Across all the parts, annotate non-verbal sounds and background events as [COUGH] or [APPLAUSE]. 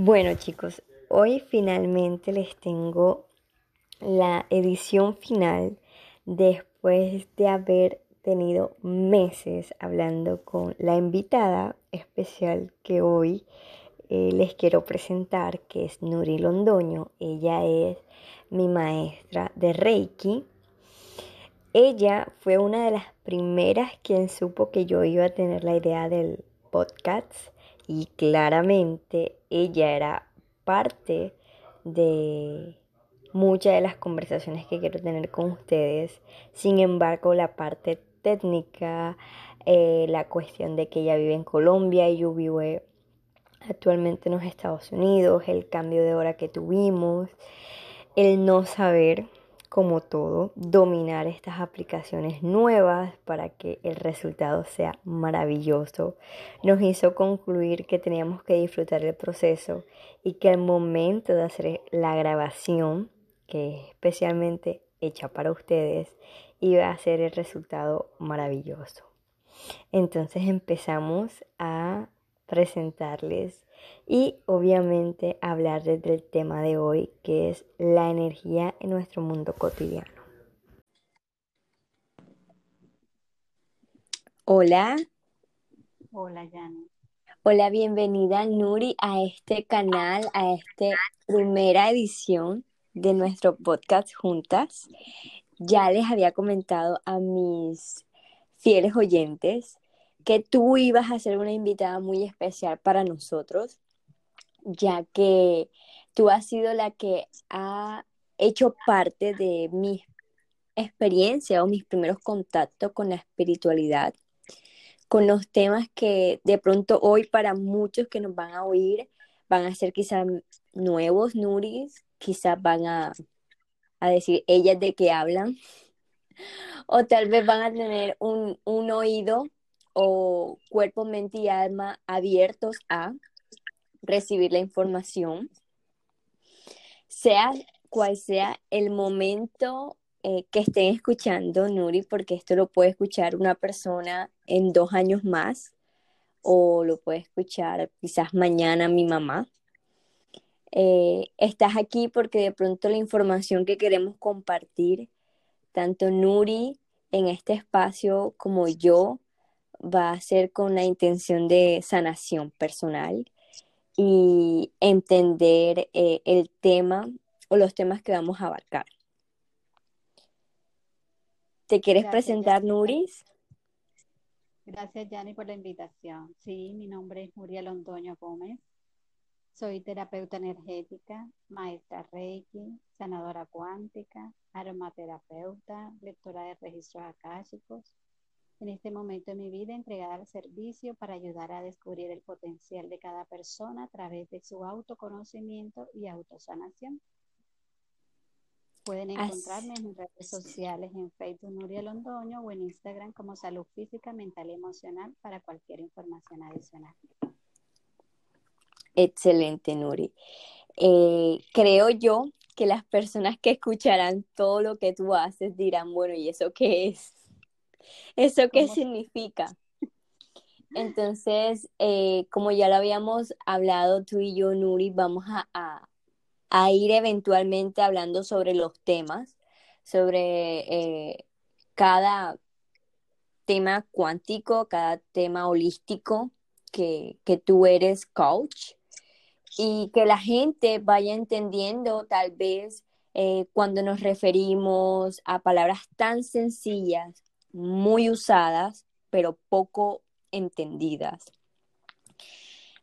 Bueno chicos, hoy finalmente les tengo la edición final después de haber tenido meses hablando con la invitada especial que hoy eh, les quiero presentar, que es Nuri Londoño. Ella es mi maestra de Reiki. Ella fue una de las primeras quien supo que yo iba a tener la idea del podcast y claramente ella era parte de muchas de las conversaciones que quiero tener con ustedes. Sin embargo, la parte técnica, eh, la cuestión de que ella vive en Colombia y yo vivo actualmente en los Estados Unidos, el cambio de hora que tuvimos, el no saber como todo, dominar estas aplicaciones nuevas para que el resultado sea maravilloso. Nos hizo concluir que teníamos que disfrutar el proceso y que al momento de hacer la grabación, que es especialmente hecha para ustedes, iba a ser el resultado maravilloso. Entonces empezamos a presentarles y obviamente hablar del tema de hoy que es la energía en nuestro mundo cotidiano. Hola. Hola, Jana. Hola, bienvenida Nuri a este canal, a esta primera edición de nuestro podcast juntas. Ya les había comentado a mis fieles oyentes que tú ibas a ser una invitada muy especial para nosotros, ya que tú has sido la que ha hecho parte de mi experiencia o mis primeros contactos con la espiritualidad, con los temas que de pronto hoy para muchos que nos van a oír van a ser quizás nuevos, Nuris, quizás van a, a decir ellas de qué hablan, [LAUGHS] o tal vez van a tener un, un oído o cuerpo, mente y alma abiertos a recibir la información, sea cual sea el momento eh, que estén escuchando, Nuri, porque esto lo puede escuchar una persona en dos años más o lo puede escuchar quizás mañana mi mamá. Eh, estás aquí porque de pronto la información que queremos compartir, tanto Nuri en este espacio como yo, va a ser con la intención de sanación personal y entender eh, el tema o los temas que vamos a abarcar. ¿Te quieres presentar, Nuris? Gracias, Yanni, por la invitación. Sí, mi nombre es Muriel Londoño Gómez. Soy terapeuta energética, maestra Reiki, sanadora cuántica, aromaterapeuta, lectora de registros akáshicos, en este momento de mi vida entregada al servicio para ayudar a descubrir el potencial de cada persona a través de su autoconocimiento y autosanación. Pueden encontrarme en redes sociales en Facebook Nuria Londoño o en Instagram como Salud Física, Mental y Emocional para cualquier información adicional. Excelente, Nuri. Eh, creo yo que las personas que escucharán todo lo que tú haces dirán, bueno, ¿y eso qué es? ¿Eso qué significa? [LAUGHS] Entonces, eh, como ya lo habíamos hablado tú y yo, Nuri, vamos a, ir eventualmente hablando sobre los temas, sobre eh, cada tema cuántico, cada tema holístico que, que tú eres coach y que la gente vaya entendiendo tal vez eh, cuando nos referimos a palabras tan sencillas muy usadas, pero poco entendidas.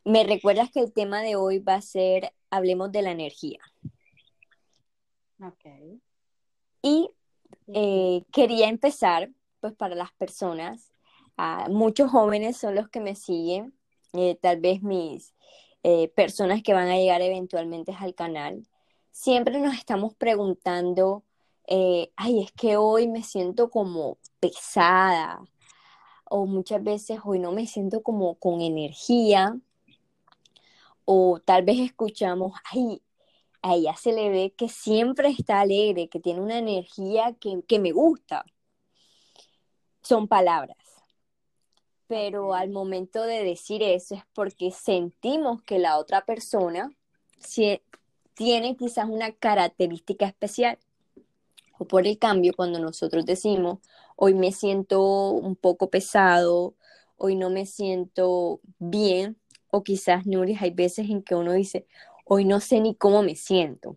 Me recuerdas que el tema de hoy va a ser, hablemos de la energía. Ok. Y eh, quería empezar, pues para las personas, muchos jóvenes son los que me siguen, eh, tal vez mis eh, personas que van a llegar eventualmente al canal. Siempre nos estamos preguntando, ay, es que hoy me siento como pesada o muchas veces hoy no me siento como con energía o tal vez escuchamos, ay, a ella se le ve que siempre está alegre, que tiene una energía que, que me gusta. Son palabras. Pero al momento de decir eso es porque sentimos que la otra persona tiene quizás una característica especial. O por el cambio, cuando nosotros decimos, hoy me siento un poco pesado, hoy no me siento bien, o quizás, Nuris, hay veces en que uno dice, hoy no sé ni cómo me siento.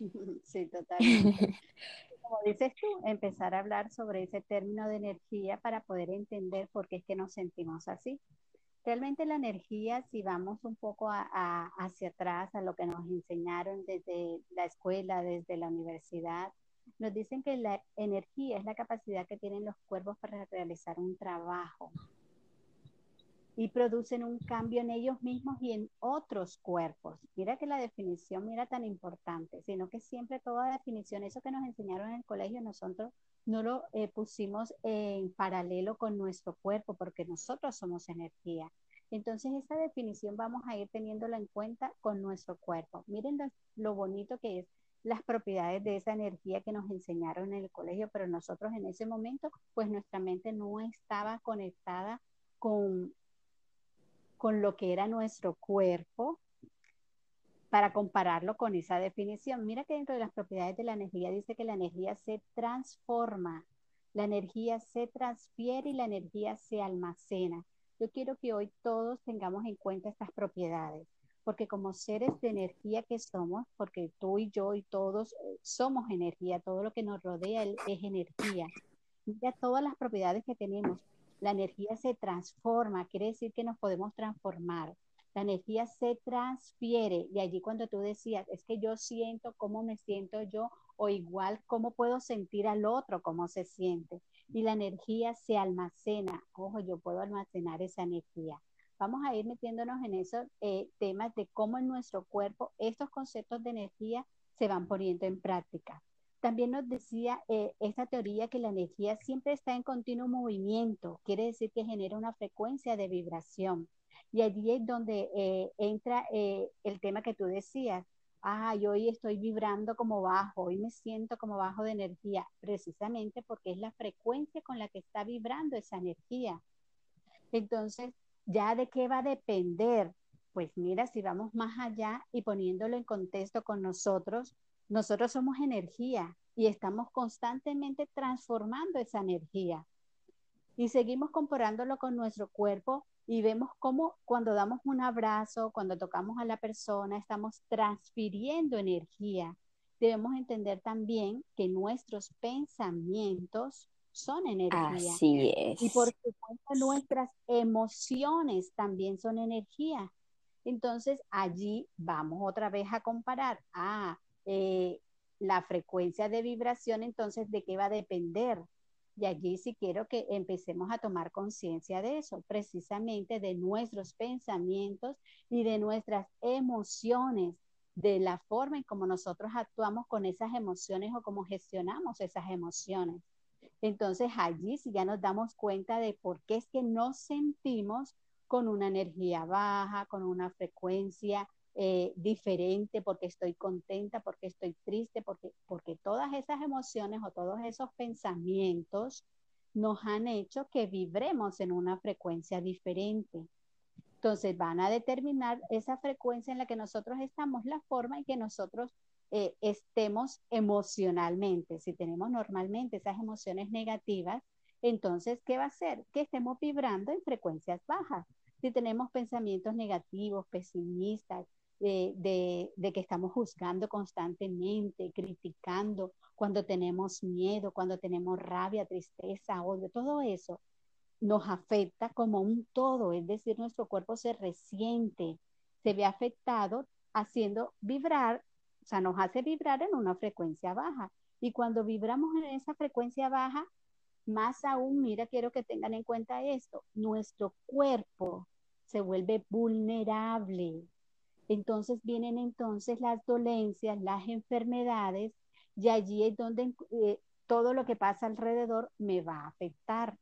[LAUGHS] Sí, totalmente. [LAUGHS] Como dices tú, empezar a hablar sobre ese término de energía para poder entender por qué es que nos sentimos así. Realmente la energía, si vamos un poco hacia atrás a lo que nos enseñaron desde la escuela, desde la universidad, nos dicen que la energía es la capacidad que tienen los cuerpos para realizar un trabajo y producen un cambio en ellos mismos y en otros cuerpos. Mira que la definición, mira tan importante, sino que siempre toda definición, eso que nos enseñaron en el colegio, nosotros no lo eh, pusimos en paralelo con nuestro cuerpo, porque nosotros somos energía. Entonces, esa definición vamos a ir teniéndola en cuenta con nuestro cuerpo. Miren lo bonito que es las propiedades de esa energía que nos enseñaron en el colegio, pero nosotros en ese momento, pues nuestra mente no estaba conectada con, con lo que era nuestro cuerpo para compararlo con esa definición. Mira que dentro de las propiedades de la energía dice que la energía se transforma, la energía se transfiere y la energía se almacena. Yo quiero que hoy todos tengamos en cuenta estas propiedades porque como seres de energía que somos, porque tú y yo y todos eh, somos energía, todo lo que nos rodea es energía. Mira todas las propiedades que tenemos. La energía se transforma, quiere decir que nos podemos transformar. La energía se transfiere. Y allí cuando tú decías, es que yo siento cómo me siento yo, o igual cómo puedo sentir al otro, cómo se siente. Y la energía se almacena. Ojo, yo puedo almacenar esa energía vamos a ir metiéndonos en esos eh, temas de cómo en nuestro cuerpo estos conceptos de energía se van poniendo en práctica. También nos decía eh, esta teoría que la energía siempre está en continuo movimiento, quiere decir que genera una frecuencia de vibración. Y allí es donde eh, entra el tema que tú decías, ah, yo hoy estoy vibrando como bajo, hoy me siento como bajo de energía, precisamente porque es la frecuencia con la que está vibrando esa energía. Entonces, ¿Ya de qué va a depender? Pues mira, si vamos más allá y poniéndolo en contexto con nosotros, nosotros somos energía y estamos constantemente transformando esa energía. Y seguimos comparándolo con nuestro cuerpo y vemos cómo cuando damos un abrazo, cuando tocamos a la persona, estamos transfiriendo energía. Debemos entender también que nuestros pensamientos son energía. Así es. Y por supuesto nuestras emociones también son energía. Entonces allí vamos otra vez a comparar. Ah, eh, la frecuencia de vibración, entonces, ¿de qué va a depender? Y allí sí quiero que empecemos a tomar conciencia de eso, precisamente de nuestros pensamientos y de nuestras emociones, de la forma en cómo nosotros actuamos con esas emociones o cómo gestionamos esas emociones. Entonces allí sí ya nos damos cuenta de por qué es que nos sentimos con una energía baja, con una frecuencia eh, diferente, porque estoy contenta, porque estoy triste, porque, porque todas esas emociones o todos esos pensamientos nos han hecho que vibremos en una frecuencia diferente. Entonces van a determinar esa frecuencia en la que nosotros estamos, la forma en que nosotros eh, estemos emocionalmente. Si tenemos normalmente esas emociones negativas, entonces, ¿qué va a hacer? Que estemos vibrando en frecuencias bajas. Si tenemos pensamientos negativos, pesimistas, de, que estamos juzgando constantemente, criticando, cuando tenemos miedo, cuando tenemos rabia, tristeza, odio, todo eso nos afecta como un todo, es decir, nuestro cuerpo se resiente, se ve afectado haciendo vibrar o sea, nos hace vibrar en una frecuencia baja. Y cuando vibramos en esa frecuencia baja, más aún, mira, quiero que tengan en cuenta esto, nuestro cuerpo se vuelve vulnerable. Entonces vienen entonces las dolencias, las enfermedades, y allí es donde eh, todo lo que pasa alrededor me va a afectar.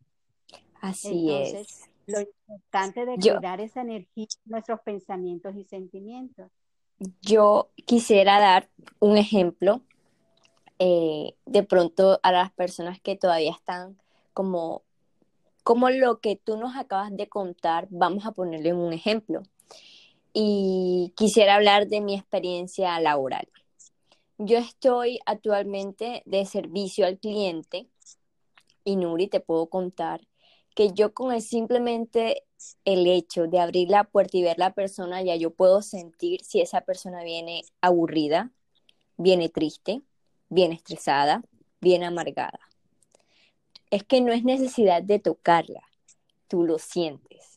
Así es. Lo importante de cuidar esa energía, nuestros pensamientos y sentimientos yo quisiera dar un ejemplo eh, de pronto a las personas que todavía están como, como lo que tú nos acabas de contar, vamos a ponerle un ejemplo. Y quisiera hablar de mi experiencia laboral. Yo estoy actualmente de servicio al cliente y Nuri, te puedo contar que yo con simplemente el hecho de abrir la puerta y ver la persona, ya yo puedo sentir si esa persona viene aburrida, viene triste, viene estresada, viene amargada. Es que no es necesidad de tocarla, tú lo sientes.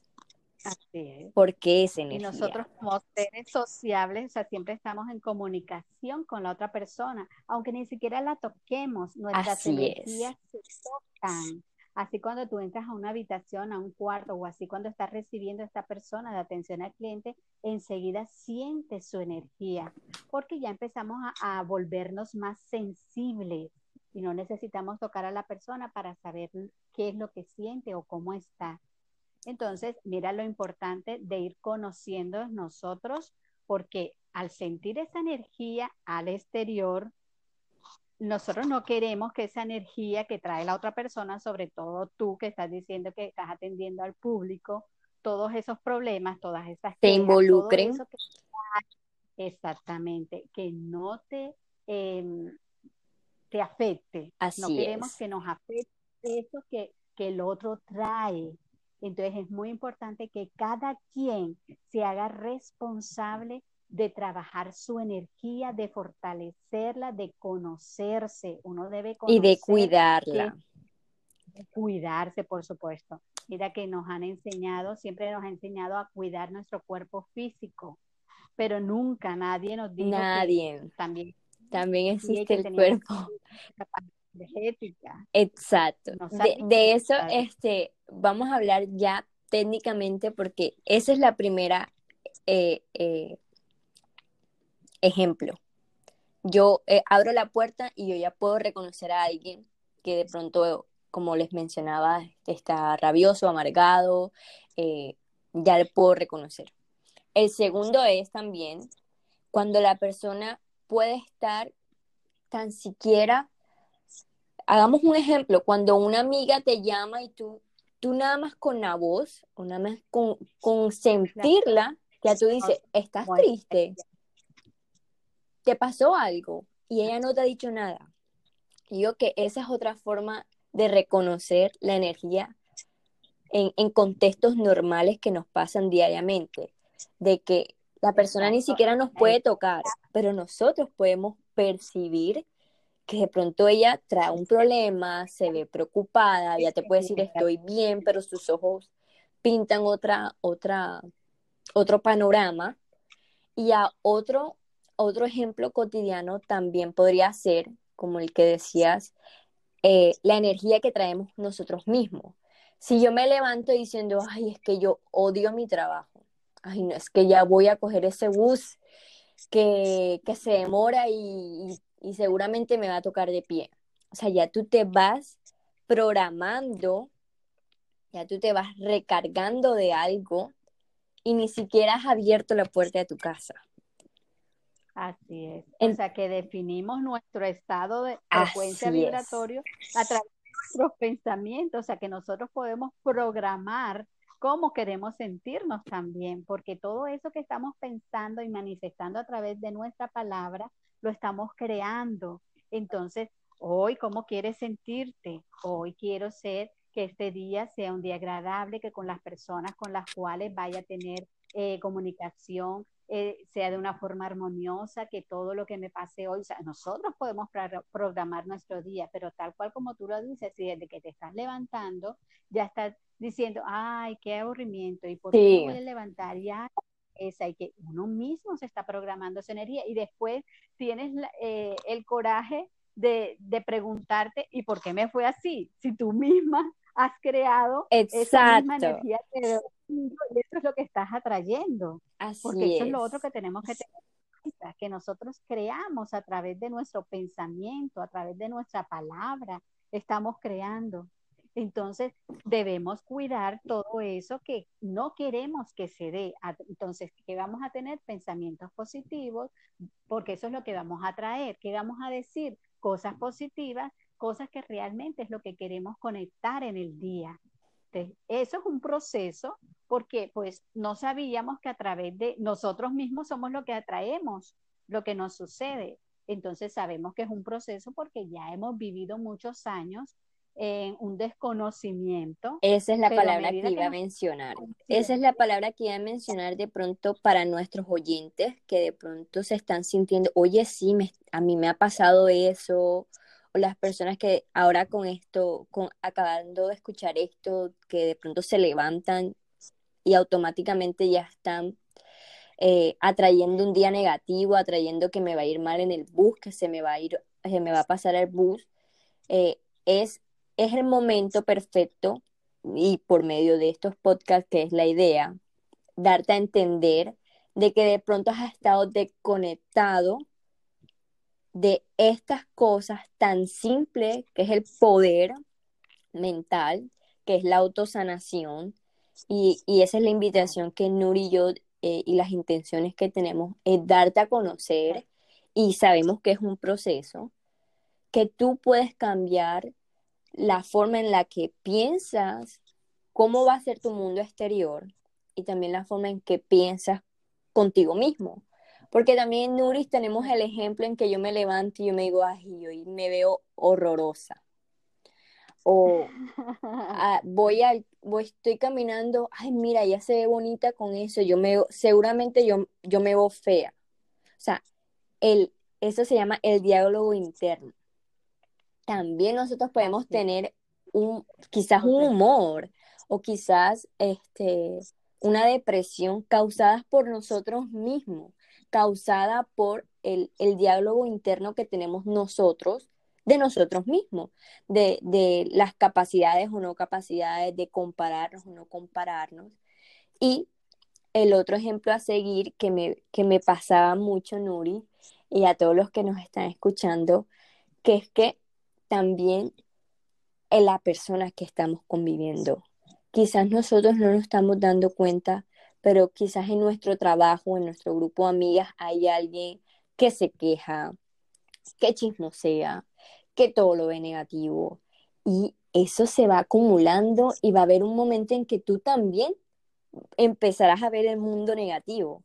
Así es. Porque es energía. Y nosotros como seres sociables, o sea, siempre estamos en comunicación con la otra persona, aunque ni siquiera la toquemos, nuestras Así energías se tocan. Así cuando tú entras a una habitación, a un cuarto, o así cuando estás recibiendo a esta persona de atención al cliente, enseguida sientes su energía, porque ya empezamos a, a volvernos más sensibles y no necesitamos tocar a la persona para saber qué es lo que siente o cómo está. Entonces, mira lo importante de ir conociendo nosotros, porque al sentir esa energía al exterior, nosotros no queremos que esa energía que trae la otra persona, sobre todo tú que estás diciendo que estás atendiendo al público, todos esos problemas, todas esas te involucren. Que, exactamente, que no te, eh, te afecte. Así no queremos es. que nos afecte eso que, que el otro trae. Entonces es muy importante que cada quien se haga responsable de trabajar su energía, de fortalecerla, de conocerse. Uno debe conocer. Y de cuidarla. Que, de cuidarse, por supuesto. Mira que nos han enseñado, siempre nos han enseñado a cuidar nuestro cuerpo físico, pero nunca nadie nos dijo nadie. que también, también existe el cuerpo. Energética. Exacto. De, de, eso este, vamos a hablar ya técnicamente porque esa es la primera eh, eh, ejemplo. Yo eh, abro la puerta y yo ya puedo reconocer a alguien que de pronto, como les mencionaba, está rabioso, amargado, ya le puedo reconocer. El segundo es también cuando la persona puede estar tan siquiera, hagamos un ejemplo, cuando una amiga te llama y tú, tú nada más con la voz, o nada más con, con sentirla, ya tú dices, estás triste, te pasó algo y ella no te ha dicho nada. Y yo que esa es otra forma de reconocer la energía en, en, contextos normales que nos pasan diariamente, de que la persona ni siquiera nos puede tocar, pero nosotros podemos percibir que de pronto ella trae un problema, se ve preocupada, ya te puede decir estoy bien, pero sus ojos pintan otra, otra, otro panorama. Y a otro otro ejemplo cotidiano también podría ser, como el que decías, eh, la energía que traemos nosotros mismos. Si yo me levanto diciendo, ay, es que yo odio mi trabajo, ay, no, es que ya voy a coger ese bus que, que se demora y, y, y seguramente me va a tocar de pie. O sea, ya tú te vas programando, ya tú te vas recargando de algo y ni siquiera has abierto la puerta de tu casa. Así es. O sea, que definimos nuestro estado de frecuencia vibratorio es. a través de nuestros pensamientos. O sea, que nosotros podemos programar cómo queremos sentirnos también, porque todo eso que estamos pensando y manifestando a través de nuestra palabra, lo estamos creando. Entonces, hoy, ¿cómo quieres sentirte? Hoy quiero ser que este día sea un día agradable, que con las personas con las cuales vaya a tener eh, comunicación, eh, sea de una forma armoniosa, que todo lo que me pase hoy, o sea, nosotros podemos programar nuestro día, pero tal cual como tú lo dices, si desde que te estás levantando ya estás diciendo, ay, qué aburrimiento, y por qué Sí. me voy a levantar ya esa y que uno mismo se está programando esa energía y después tienes eh, el coraje de, de preguntarte, ¿y por qué me fue así? Si tú misma has creado esa misma energía y eso es lo que estás atrayendo. Porque Así eso es lo otro que tenemos que tener en cuenta, que nosotros creamos a través de nuestro pensamiento, a través de nuestra palabra, estamos creando. Entonces, debemos cuidar todo eso que no queremos que se dé. Entonces, que vamos a tener pensamientos positivos, porque eso es lo que vamos a traer, que vamos a decir cosas positivas, cosas que realmente es lo que queremos conectar en el día. Eso es un proceso porque pues no sabíamos que a través de nosotros mismos somos lo que atraemos, lo que nos sucede. Entonces sabemos que es un proceso porque ya hemos vivido muchos años en un desconocimiento. Esa es la palabra que iba a mencionar. Esa es la palabra que iba a mencionar de pronto para nuestros oyentes que de pronto se están sintiendo, oye, sí, me, a mí me ha pasado eso, o las personas que ahora con esto, con acabando de escuchar esto, que de pronto se levantan y automáticamente ya están eh, atrayendo un día negativo, atrayendo que me va a ir mal en el bus, que se me va a ir, se me va a pasar el bus, eh, es es el momento perfecto y por medio de estos podcasts, que es la idea, darte a entender de que de pronto has estado desconectado de estas cosas tan simples que es el poder mental, que es la autosanación. Y, y esa es la invitación que Nuri y yo eh, y las intenciones que tenemos es darte a conocer y sabemos que es un proceso, que tú puedes cambiar la forma en la que piensas cómo va a ser tu mundo exterior y también la forma en que piensas contigo mismo. Porque también en Nuris tenemos el ejemplo en que yo me levanto y yo me digo, ay, yo me veo horrorosa. O [LAUGHS] ah, voy al, voy, estoy caminando, ay, mira, ella se ve bonita con eso, yo me seguramente yo, yo me veo fea. O sea, el, eso se llama el diálogo interno también nosotros podemos tener un, quizás un humor o quizás este, una depresión causada por nosotros mismos, causada por el, diálogo interno que tenemos nosotros de nosotros mismos, de, de, las capacidades o no capacidades, de compararnos o no compararnos. Y el otro ejemplo a seguir que me, que me pasaba mucho, Nuri, y a todos los que nos están escuchando, que es que también en la persona que estamos conviviendo. Quizás nosotros no nos estamos dando cuenta, pero quizás en nuestro trabajo, en nuestro grupo de amigas, hay alguien que se queja, que chismosea, que todo lo ve negativo. Y eso se va acumulando y va a haber un momento en que tú también empezarás a ver el mundo negativo.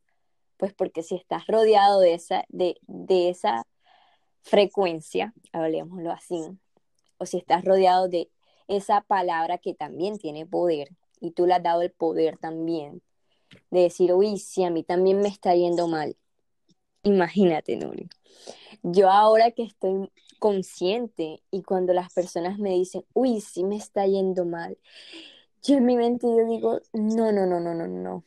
Pues porque si estás rodeado de esa, de, de esa frecuencia, hablemoslo así, o si estás rodeado de esa palabra que también tiene poder y tú le has dado el poder también de decir, uy, si a mí también me está yendo mal. Imagínate, Nuri. Yo ahora que estoy consciente y cuando las personas me dicen, uy, sí me está yendo mal, yo en mi mente yo digo, no, no, no, no, no, no.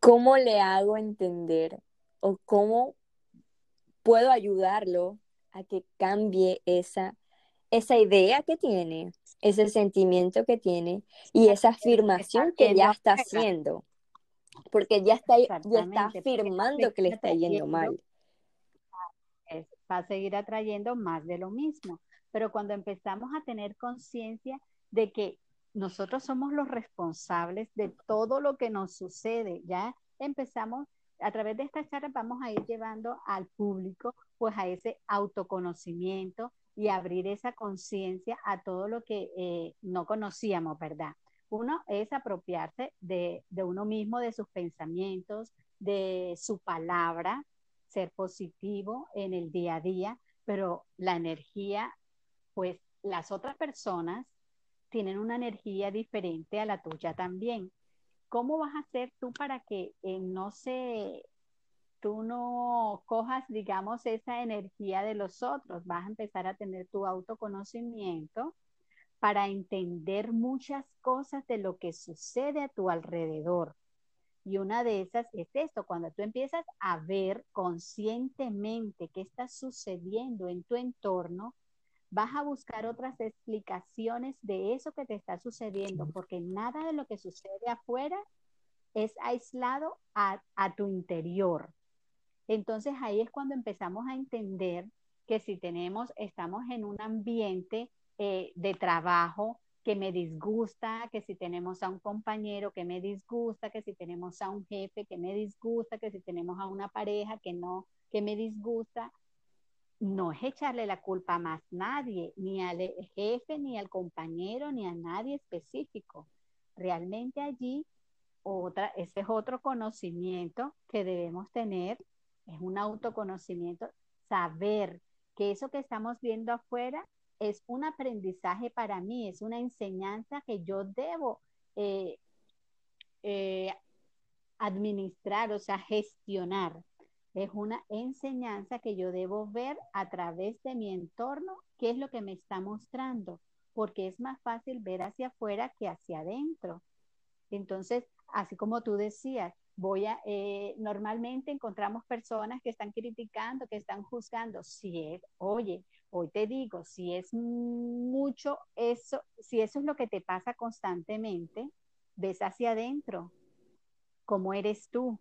¿Cómo le hago entender o cómo puedo ayudarlo a que cambie esa, esa idea que tiene, ese sentimiento que tiene y esa afirmación que ya está haciendo. Porque ya está, ya está afirmando que le está yendo mal. Va a seguir atrayendo más de lo mismo. Pero cuando empezamos a tener conciencia de que nosotros somos los responsables de todo lo que nos sucede, ya empezamos a través de esta charla vamos a ir llevando al público pues a ese autoconocimiento y abrir esa conciencia a todo lo que eh, no conocíamos, ¿verdad? Uno es apropiarse de, de uno mismo, de sus pensamientos, de su palabra, ser positivo en el día a día, pero la energía, pues las otras personas tienen una energía diferente a la tuya también. ¿Cómo vas a hacer tú para que eh, no se, tú no cojas, digamos, esa energía de los otros? Vas a empezar a tener tu autoconocimiento para entender muchas cosas de lo que sucede a tu alrededor. Y una de esas es esto, cuando tú empiezas a ver conscientemente qué está sucediendo en tu entorno, vas a buscar otras explicaciones de eso que te está sucediendo, porque nada de lo que sucede afuera es aislado a, tu interior. Entonces ahí es cuando empezamos a entender que si tenemos, estamos en un ambiente eh, de trabajo que me disgusta, que si tenemos a un compañero que me disgusta, que si tenemos a un jefe que me disgusta, que si tenemos a una pareja que no, que me disgusta, no es echarle la culpa a más nadie, ni al jefe, ni al compañero, ni a nadie específico. Realmente allí otra, ese es otro conocimiento que debemos tener, es un autoconocimiento, saber que eso que estamos viendo afuera es un aprendizaje para mí, es una enseñanza que yo debo eh, eh, administrar, o sea, gestionar. Es una enseñanza que yo debo ver a través de mi entorno, qué es lo que me está mostrando, porque es más fácil ver hacia afuera que hacia adentro. Entonces, así como tú decías, voy a, eh, normalmente encontramos personas que están criticando, que están juzgando. Si es, oye, hoy te digo, si es mucho eso, si eso es lo que te pasa constantemente, ves hacia adentro, cómo eres tú.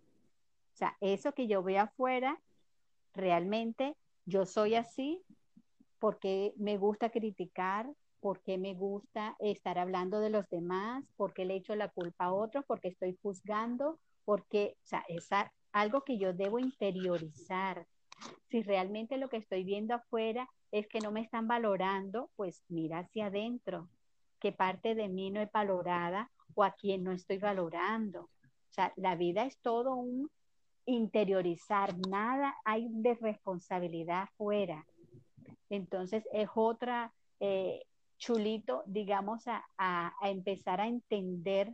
O sea, eso que yo veo afuera, realmente yo soy así porque me gusta criticar, porque me gusta estar hablando de los demás, porque le echo la culpa a otros, porque estoy juzgando, porque, o sea, es algo que yo debo interiorizar. Si realmente lo que estoy viendo afuera es que no me están valorando, pues mira hacia adentro, qué parte de mí no es valorada o a quién no estoy valorando. O sea, la vida es todo un interiorizar, nada hay de responsabilidad afuera. Entonces es otra eh, chulito, digamos, a, a, empezar a entender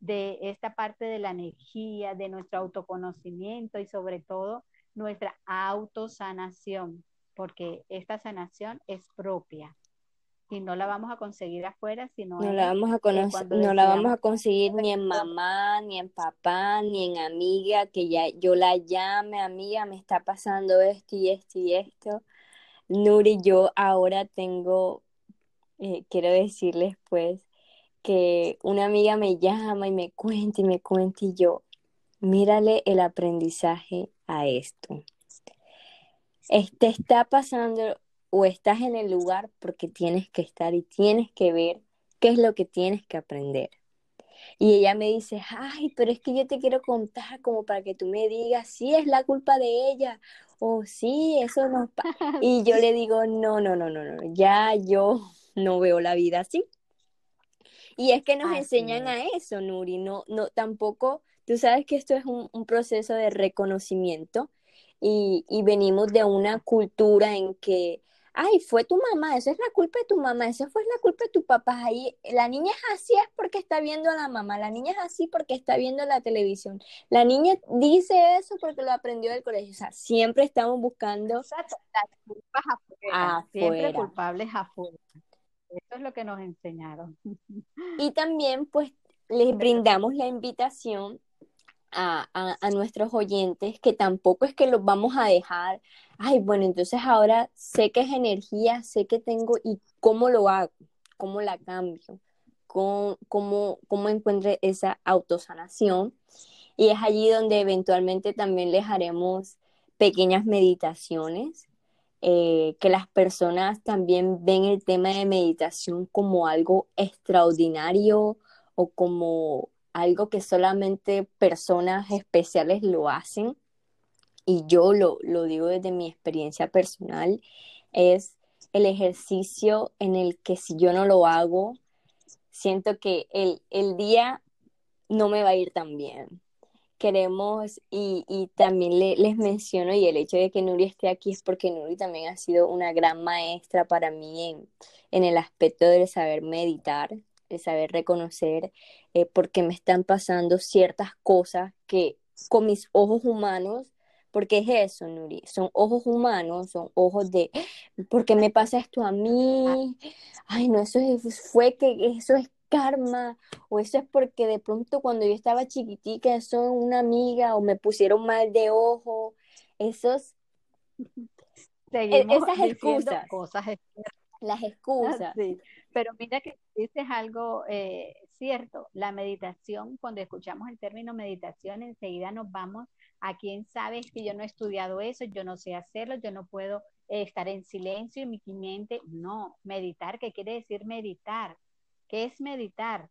de esta parte de la energía, de nuestro autoconocimiento y sobre todo nuestra autosanación, porque esta sanación es propia y no la vamos a conseguir afuera, sino no la vamos a conocer, no la vamos a conseguir ni en mamá, ni en papá, ni en amiga, que ya yo la llame, amiga, me está pasando esto y esto y esto. Nuri, yo ahora tengo, eh, quiero decirles pues, que una amiga me llama y me cuenta y me cuenta y yo, mírale el aprendizaje a esto. Te está pasando o estás en el lugar porque tienes que estar y tienes que ver qué es lo que tienes que aprender. Y ella me dice, ay, pero es que yo te quiero contar como para que tú me digas si es la culpa de ella o sí, eso no. [LAUGHS] Y yo le digo, no, no, no, no, no, ya yo [LAUGHS] no veo la vida así. Y es que nos enseñan a eso, Nuri, no, no, tampoco, tú sabes que esto es un, proceso de reconocimiento y, y, venimos de una cultura en que, ay, fue tu mamá, eso es la culpa de tu mamá, eso fue la culpa de tu papá, ahí, la niña es así es porque está viendo a la mamá, la niña es así porque está viendo la televisión, la niña dice eso porque lo aprendió del colegio, o sea, siempre estamos buscando... Exacto, las culpas afuera, siempre culpables afuera. Eso es lo que nos enseñaron. Y también pues [LAUGHS] les brindamos la invitación a, a, nuestros oyentes que tampoco es que los vamos a dejar, ay, bueno, entonces ahora sé que es energía, sé que tengo y cómo lo hago, cómo la cambio, cómo, cómo, cómo encuentre esa autosanación. Y es allí donde eventualmente también les haremos pequeñas meditaciones eh, que las personas también ven el tema de meditación como algo extraordinario o como algo que solamente personas especiales lo hacen. Y yo lo, lo digo desde mi experiencia personal, es el ejercicio en el que si yo no lo hago, siento que el, el día no me va a ir tan bien queremos y, y también les menciono y el hecho de que Nuri esté aquí es porque Nuri también ha sido una gran maestra para mí en, en el aspecto de saber meditar, de saber reconocer eh, porque me están pasando ciertas cosas que con mis ojos humanos porque es eso, Nuri, son ojos humanos, son ojos de, ¿por qué me pasa esto a mí? Ay, no, eso fue que, eso es karma, o eso es porque de pronto cuando yo estaba chiquitica, eso una amiga, o me pusieron mal de ojo, esos, e-, esas excusas, cosas las excusas. Pero mira que dices algo eh, cierto, la meditación, cuando escuchamos el término meditación, enseguida nos vamos a quién sabe que yo no he estudiado eso, yo no sé hacerlo, yo no puedo eh, estar en silencio en mi mente. No, meditar, ¿qué quiere decir meditar? ¿Qué es meditar?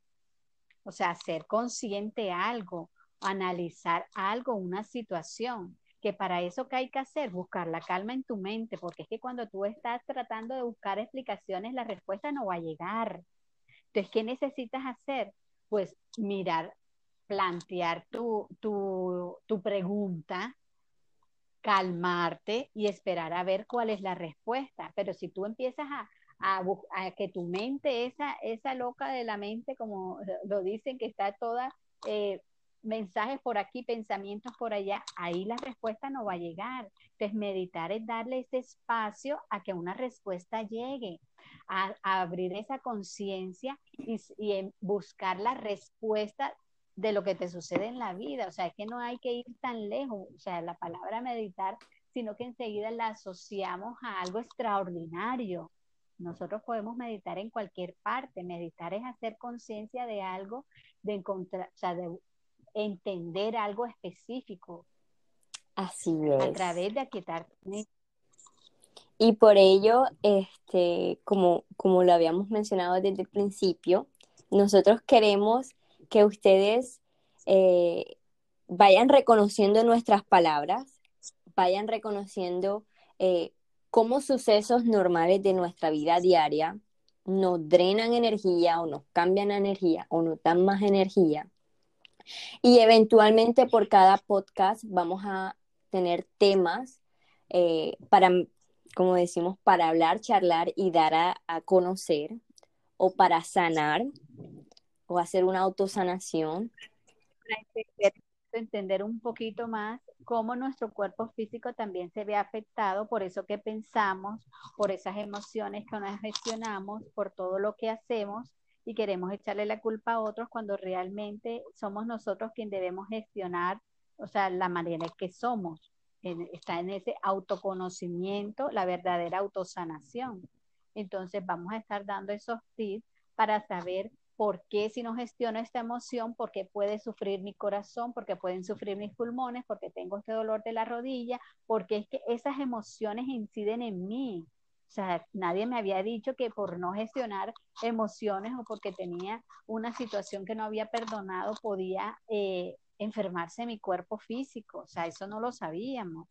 O sea, ser consciente algo, analizar algo, una situación, que para eso que hay que hacer, buscar la calma en tu mente, porque es que cuando tú estás tratando de buscar explicaciones, la respuesta no va a llegar. Entonces, ¿qué necesitas hacer? Pues mirar plantear tu, tu, tu pregunta, calmarte y esperar a ver cuál es la respuesta. Pero si tú empiezas a, a, que tu mente, esa, esa loca de la mente, como lo dicen, que está toda eh, mensajes por aquí, pensamientos por allá, ahí la respuesta no va a llegar. Entonces, meditar es darle ese espacio a que una respuesta llegue, a, abrir esa conciencia y, y buscar la respuesta de lo que te sucede en la vida. O sea, es que no hay que ir tan lejos. O sea, la palabra meditar, sino que enseguida la asociamos a algo extraordinario. Nosotros podemos meditar en cualquier parte. Meditar es hacer conciencia de algo, de encontrar, o sea, de entender algo específico. Así es. A través de aquietar. Y por ello, este, como, como lo habíamos mencionado desde el principio, nosotros queremos que ustedes eh, vayan reconociendo nuestras palabras, vayan reconociendo eh, cómo sucesos normales de nuestra vida diaria nos drenan energía o nos cambian energía o nos dan más energía. Y eventualmente por cada podcast vamos a tener temas eh, para, como decimos, para hablar, charlar y dar a, conocer o para sanar o hacer una autosanación. Para entender, entender un poquito más cómo nuestro cuerpo físico también se ve afectado por eso que pensamos, por esas emociones que nos gestionamos, por todo lo que hacemos y queremos echarle la culpa a otros cuando realmente somos nosotros quien debemos gestionar, o sea, la manera en que somos. está en ese autoconocimiento, la verdadera autosanación. Entonces vamos a estar dando esos tips para saber por qué si no gestiono esta emoción, por qué puede sufrir mi corazón, por qué pueden sufrir mis pulmones, porque tengo este dolor de la rodilla, porque es que esas emociones inciden en mí. O sea, nadie me había dicho que por no gestionar emociones o porque tenía una situación que no había perdonado podía eh, enfermarse mi cuerpo físico. O sea, eso no lo sabíamos.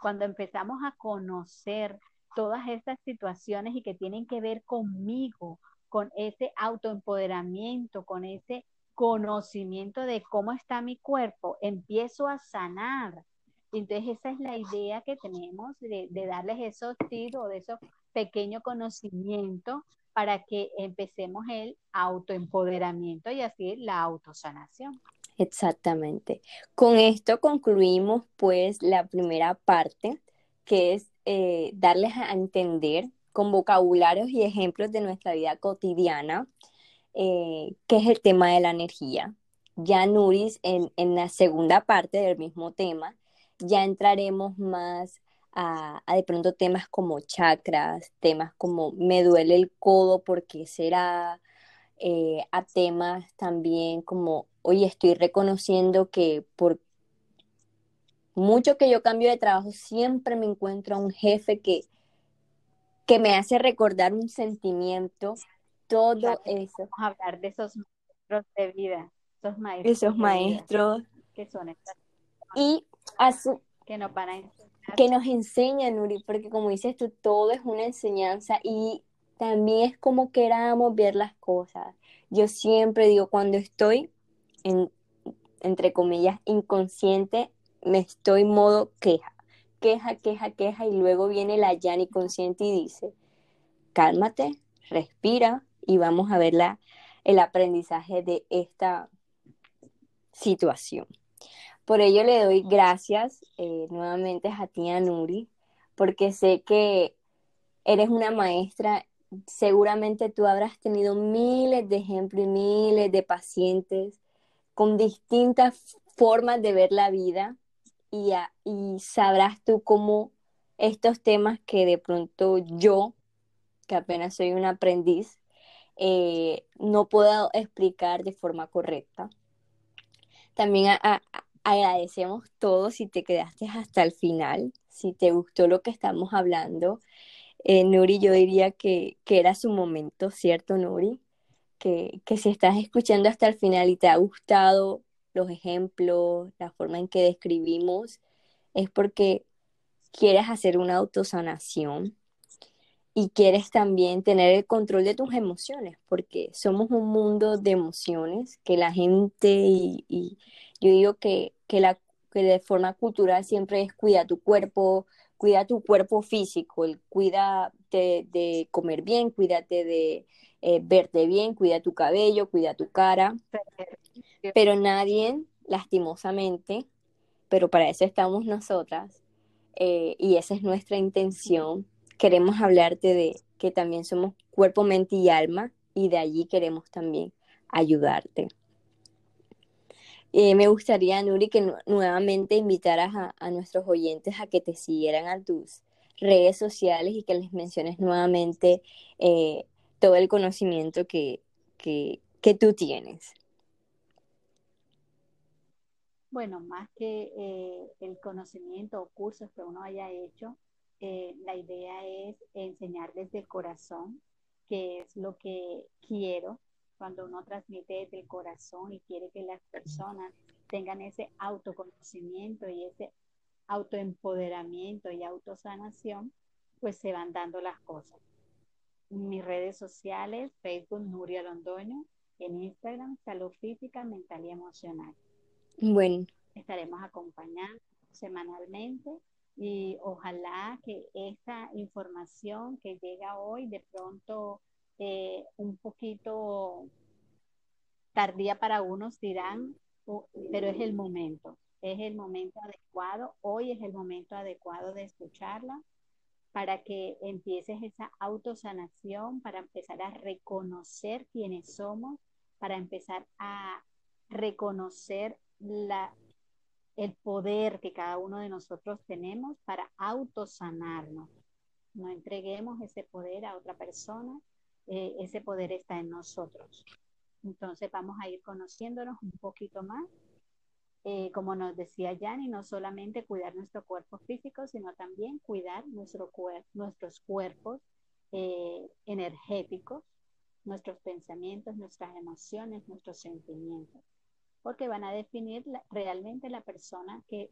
Cuando empezamos a conocer todas estas situaciones y que tienen que ver conmigo, con ese autoempoderamiento, con ese conocimiento de cómo está mi cuerpo, empiezo a sanar. Entonces esa es la idea que tenemos de, darles esos tips o de esos pequeños conocimientos para que empecemos el autoempoderamiento y así la autosanación. Exactamente. Con esto concluimos pues la primera parte, que es eh, darles a entender con vocabularios y ejemplos de nuestra vida cotidiana, eh, que es el tema de la energía. Ya Nuris, en, en, la segunda parte del mismo tema, ya entraremos más a, a, de pronto temas como chakras, temas como me duele el codo, porque será? Eh, a temas también como, oye, estoy reconociendo que por mucho que yo cambio de trabajo, siempre me encuentro a un jefe que que me hace recordar un sentimiento, todo eso. Vamos a hablar de esos maestros de vida, esos maestros. Esos maestros. que son estas. Y que nos van a enseñar. Que nos enseñan, Nuri, porque como dices tú, todo es una enseñanza y también es como queramos ver las cosas. Yo siempre digo, cuando estoy en, entre comillas, inconsciente, me estoy modo queja queja, queja, queja y luego viene la Yani consciente y dice, cálmate, respira y vamos a ver la, el aprendizaje de esta situación. Por ello le doy gracias eh, nuevamente a Tia Nuri, porque sé que eres una maestra, seguramente tú habrás tenido miles de ejemplos y miles de pacientes con distintas formas de ver la vida y, sabrás tú cómo estos temas que de pronto yo, que apenas soy un aprendiz, eh, no puedo explicar de forma correcta. También agradecemos todo si te quedaste hasta el final, si te gustó lo que estamos hablando. Eh, Nuri, yo diría que, que, era su momento, ¿cierto, Nuri? Que, que si estás escuchando hasta el final y te ha gustado los ejemplos, la forma en que describimos, es porque quieres hacer una autosanación. y quieres también tener el control de tus emociones, porque somos un mundo de emociones que la gente, y, y yo digo que, que, la, que de forma cultural siempre es cuida tu cuerpo, cuida tu cuerpo físico, cuida de, comer bien, cuídate de eh, verte bien, cuida tu cabello, cuida tu cara, pero nadie, lastimosamente, pero para eso estamos nosotras, eh, y esa es nuestra intención, queremos hablarte de que también somos cuerpo, mente y alma, y de allí queremos también ayudarte. Eh, me gustaría, Nuri, que nuevamente invitaras a, nuestros oyentes a que te siguieran a tus redes sociales y que les menciones nuevamente eh, todo el conocimiento que, que, tú tienes. Bueno, más que eh, el conocimiento o cursos que uno haya hecho, la idea es enseñar desde el corazón, que es lo que quiero cuando uno transmite desde el corazón y quiere que las personas tengan ese autoconocimiento y ese autoempoderamiento y autosanación, pues se van dando las cosas. Mis redes sociales, Facebook Nuria Londoño, en Instagram Salud Física, Mental y Emocional. Bueno. Estaremos acompañando semanalmente y ojalá que esta información que llega hoy de pronto eh, un poquito tardía para unos, dirán, pero es el momento, es el momento adecuado, hoy es el momento adecuado de escucharla para que empieces esa autosanación, para empezar a reconocer quiénes somos, para empezar a reconocer la, el poder que cada uno de nosotros tenemos para autosanarnos. No entreguemos ese poder a otra persona, eh, ese poder está en nosotros. Entonces vamos a ir conociéndonos un poquito más. Eh, como nos decía Yanni, no solamente cuidar nuestro cuerpo físico, sino también cuidar nuestro nuestros cuerpos eh, energéticos, nuestros pensamientos, nuestras emociones, nuestros sentimientos, porque van a definir realmente la persona que,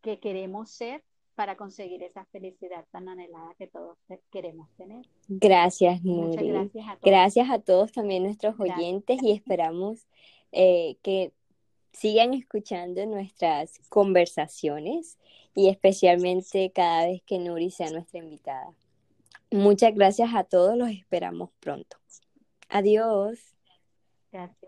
que queremos ser para conseguir esa felicidad tan anhelada que todos queremos tener. Gracias, Nuri. gracias a todos. Gracias a todos también nuestros oyentes y esperamos eh, que sigan escuchando nuestras conversaciones y especialmente cada vez que Nuri sea nuestra invitada. Muchas gracias a todos, los esperamos pronto. Adiós. Gracias.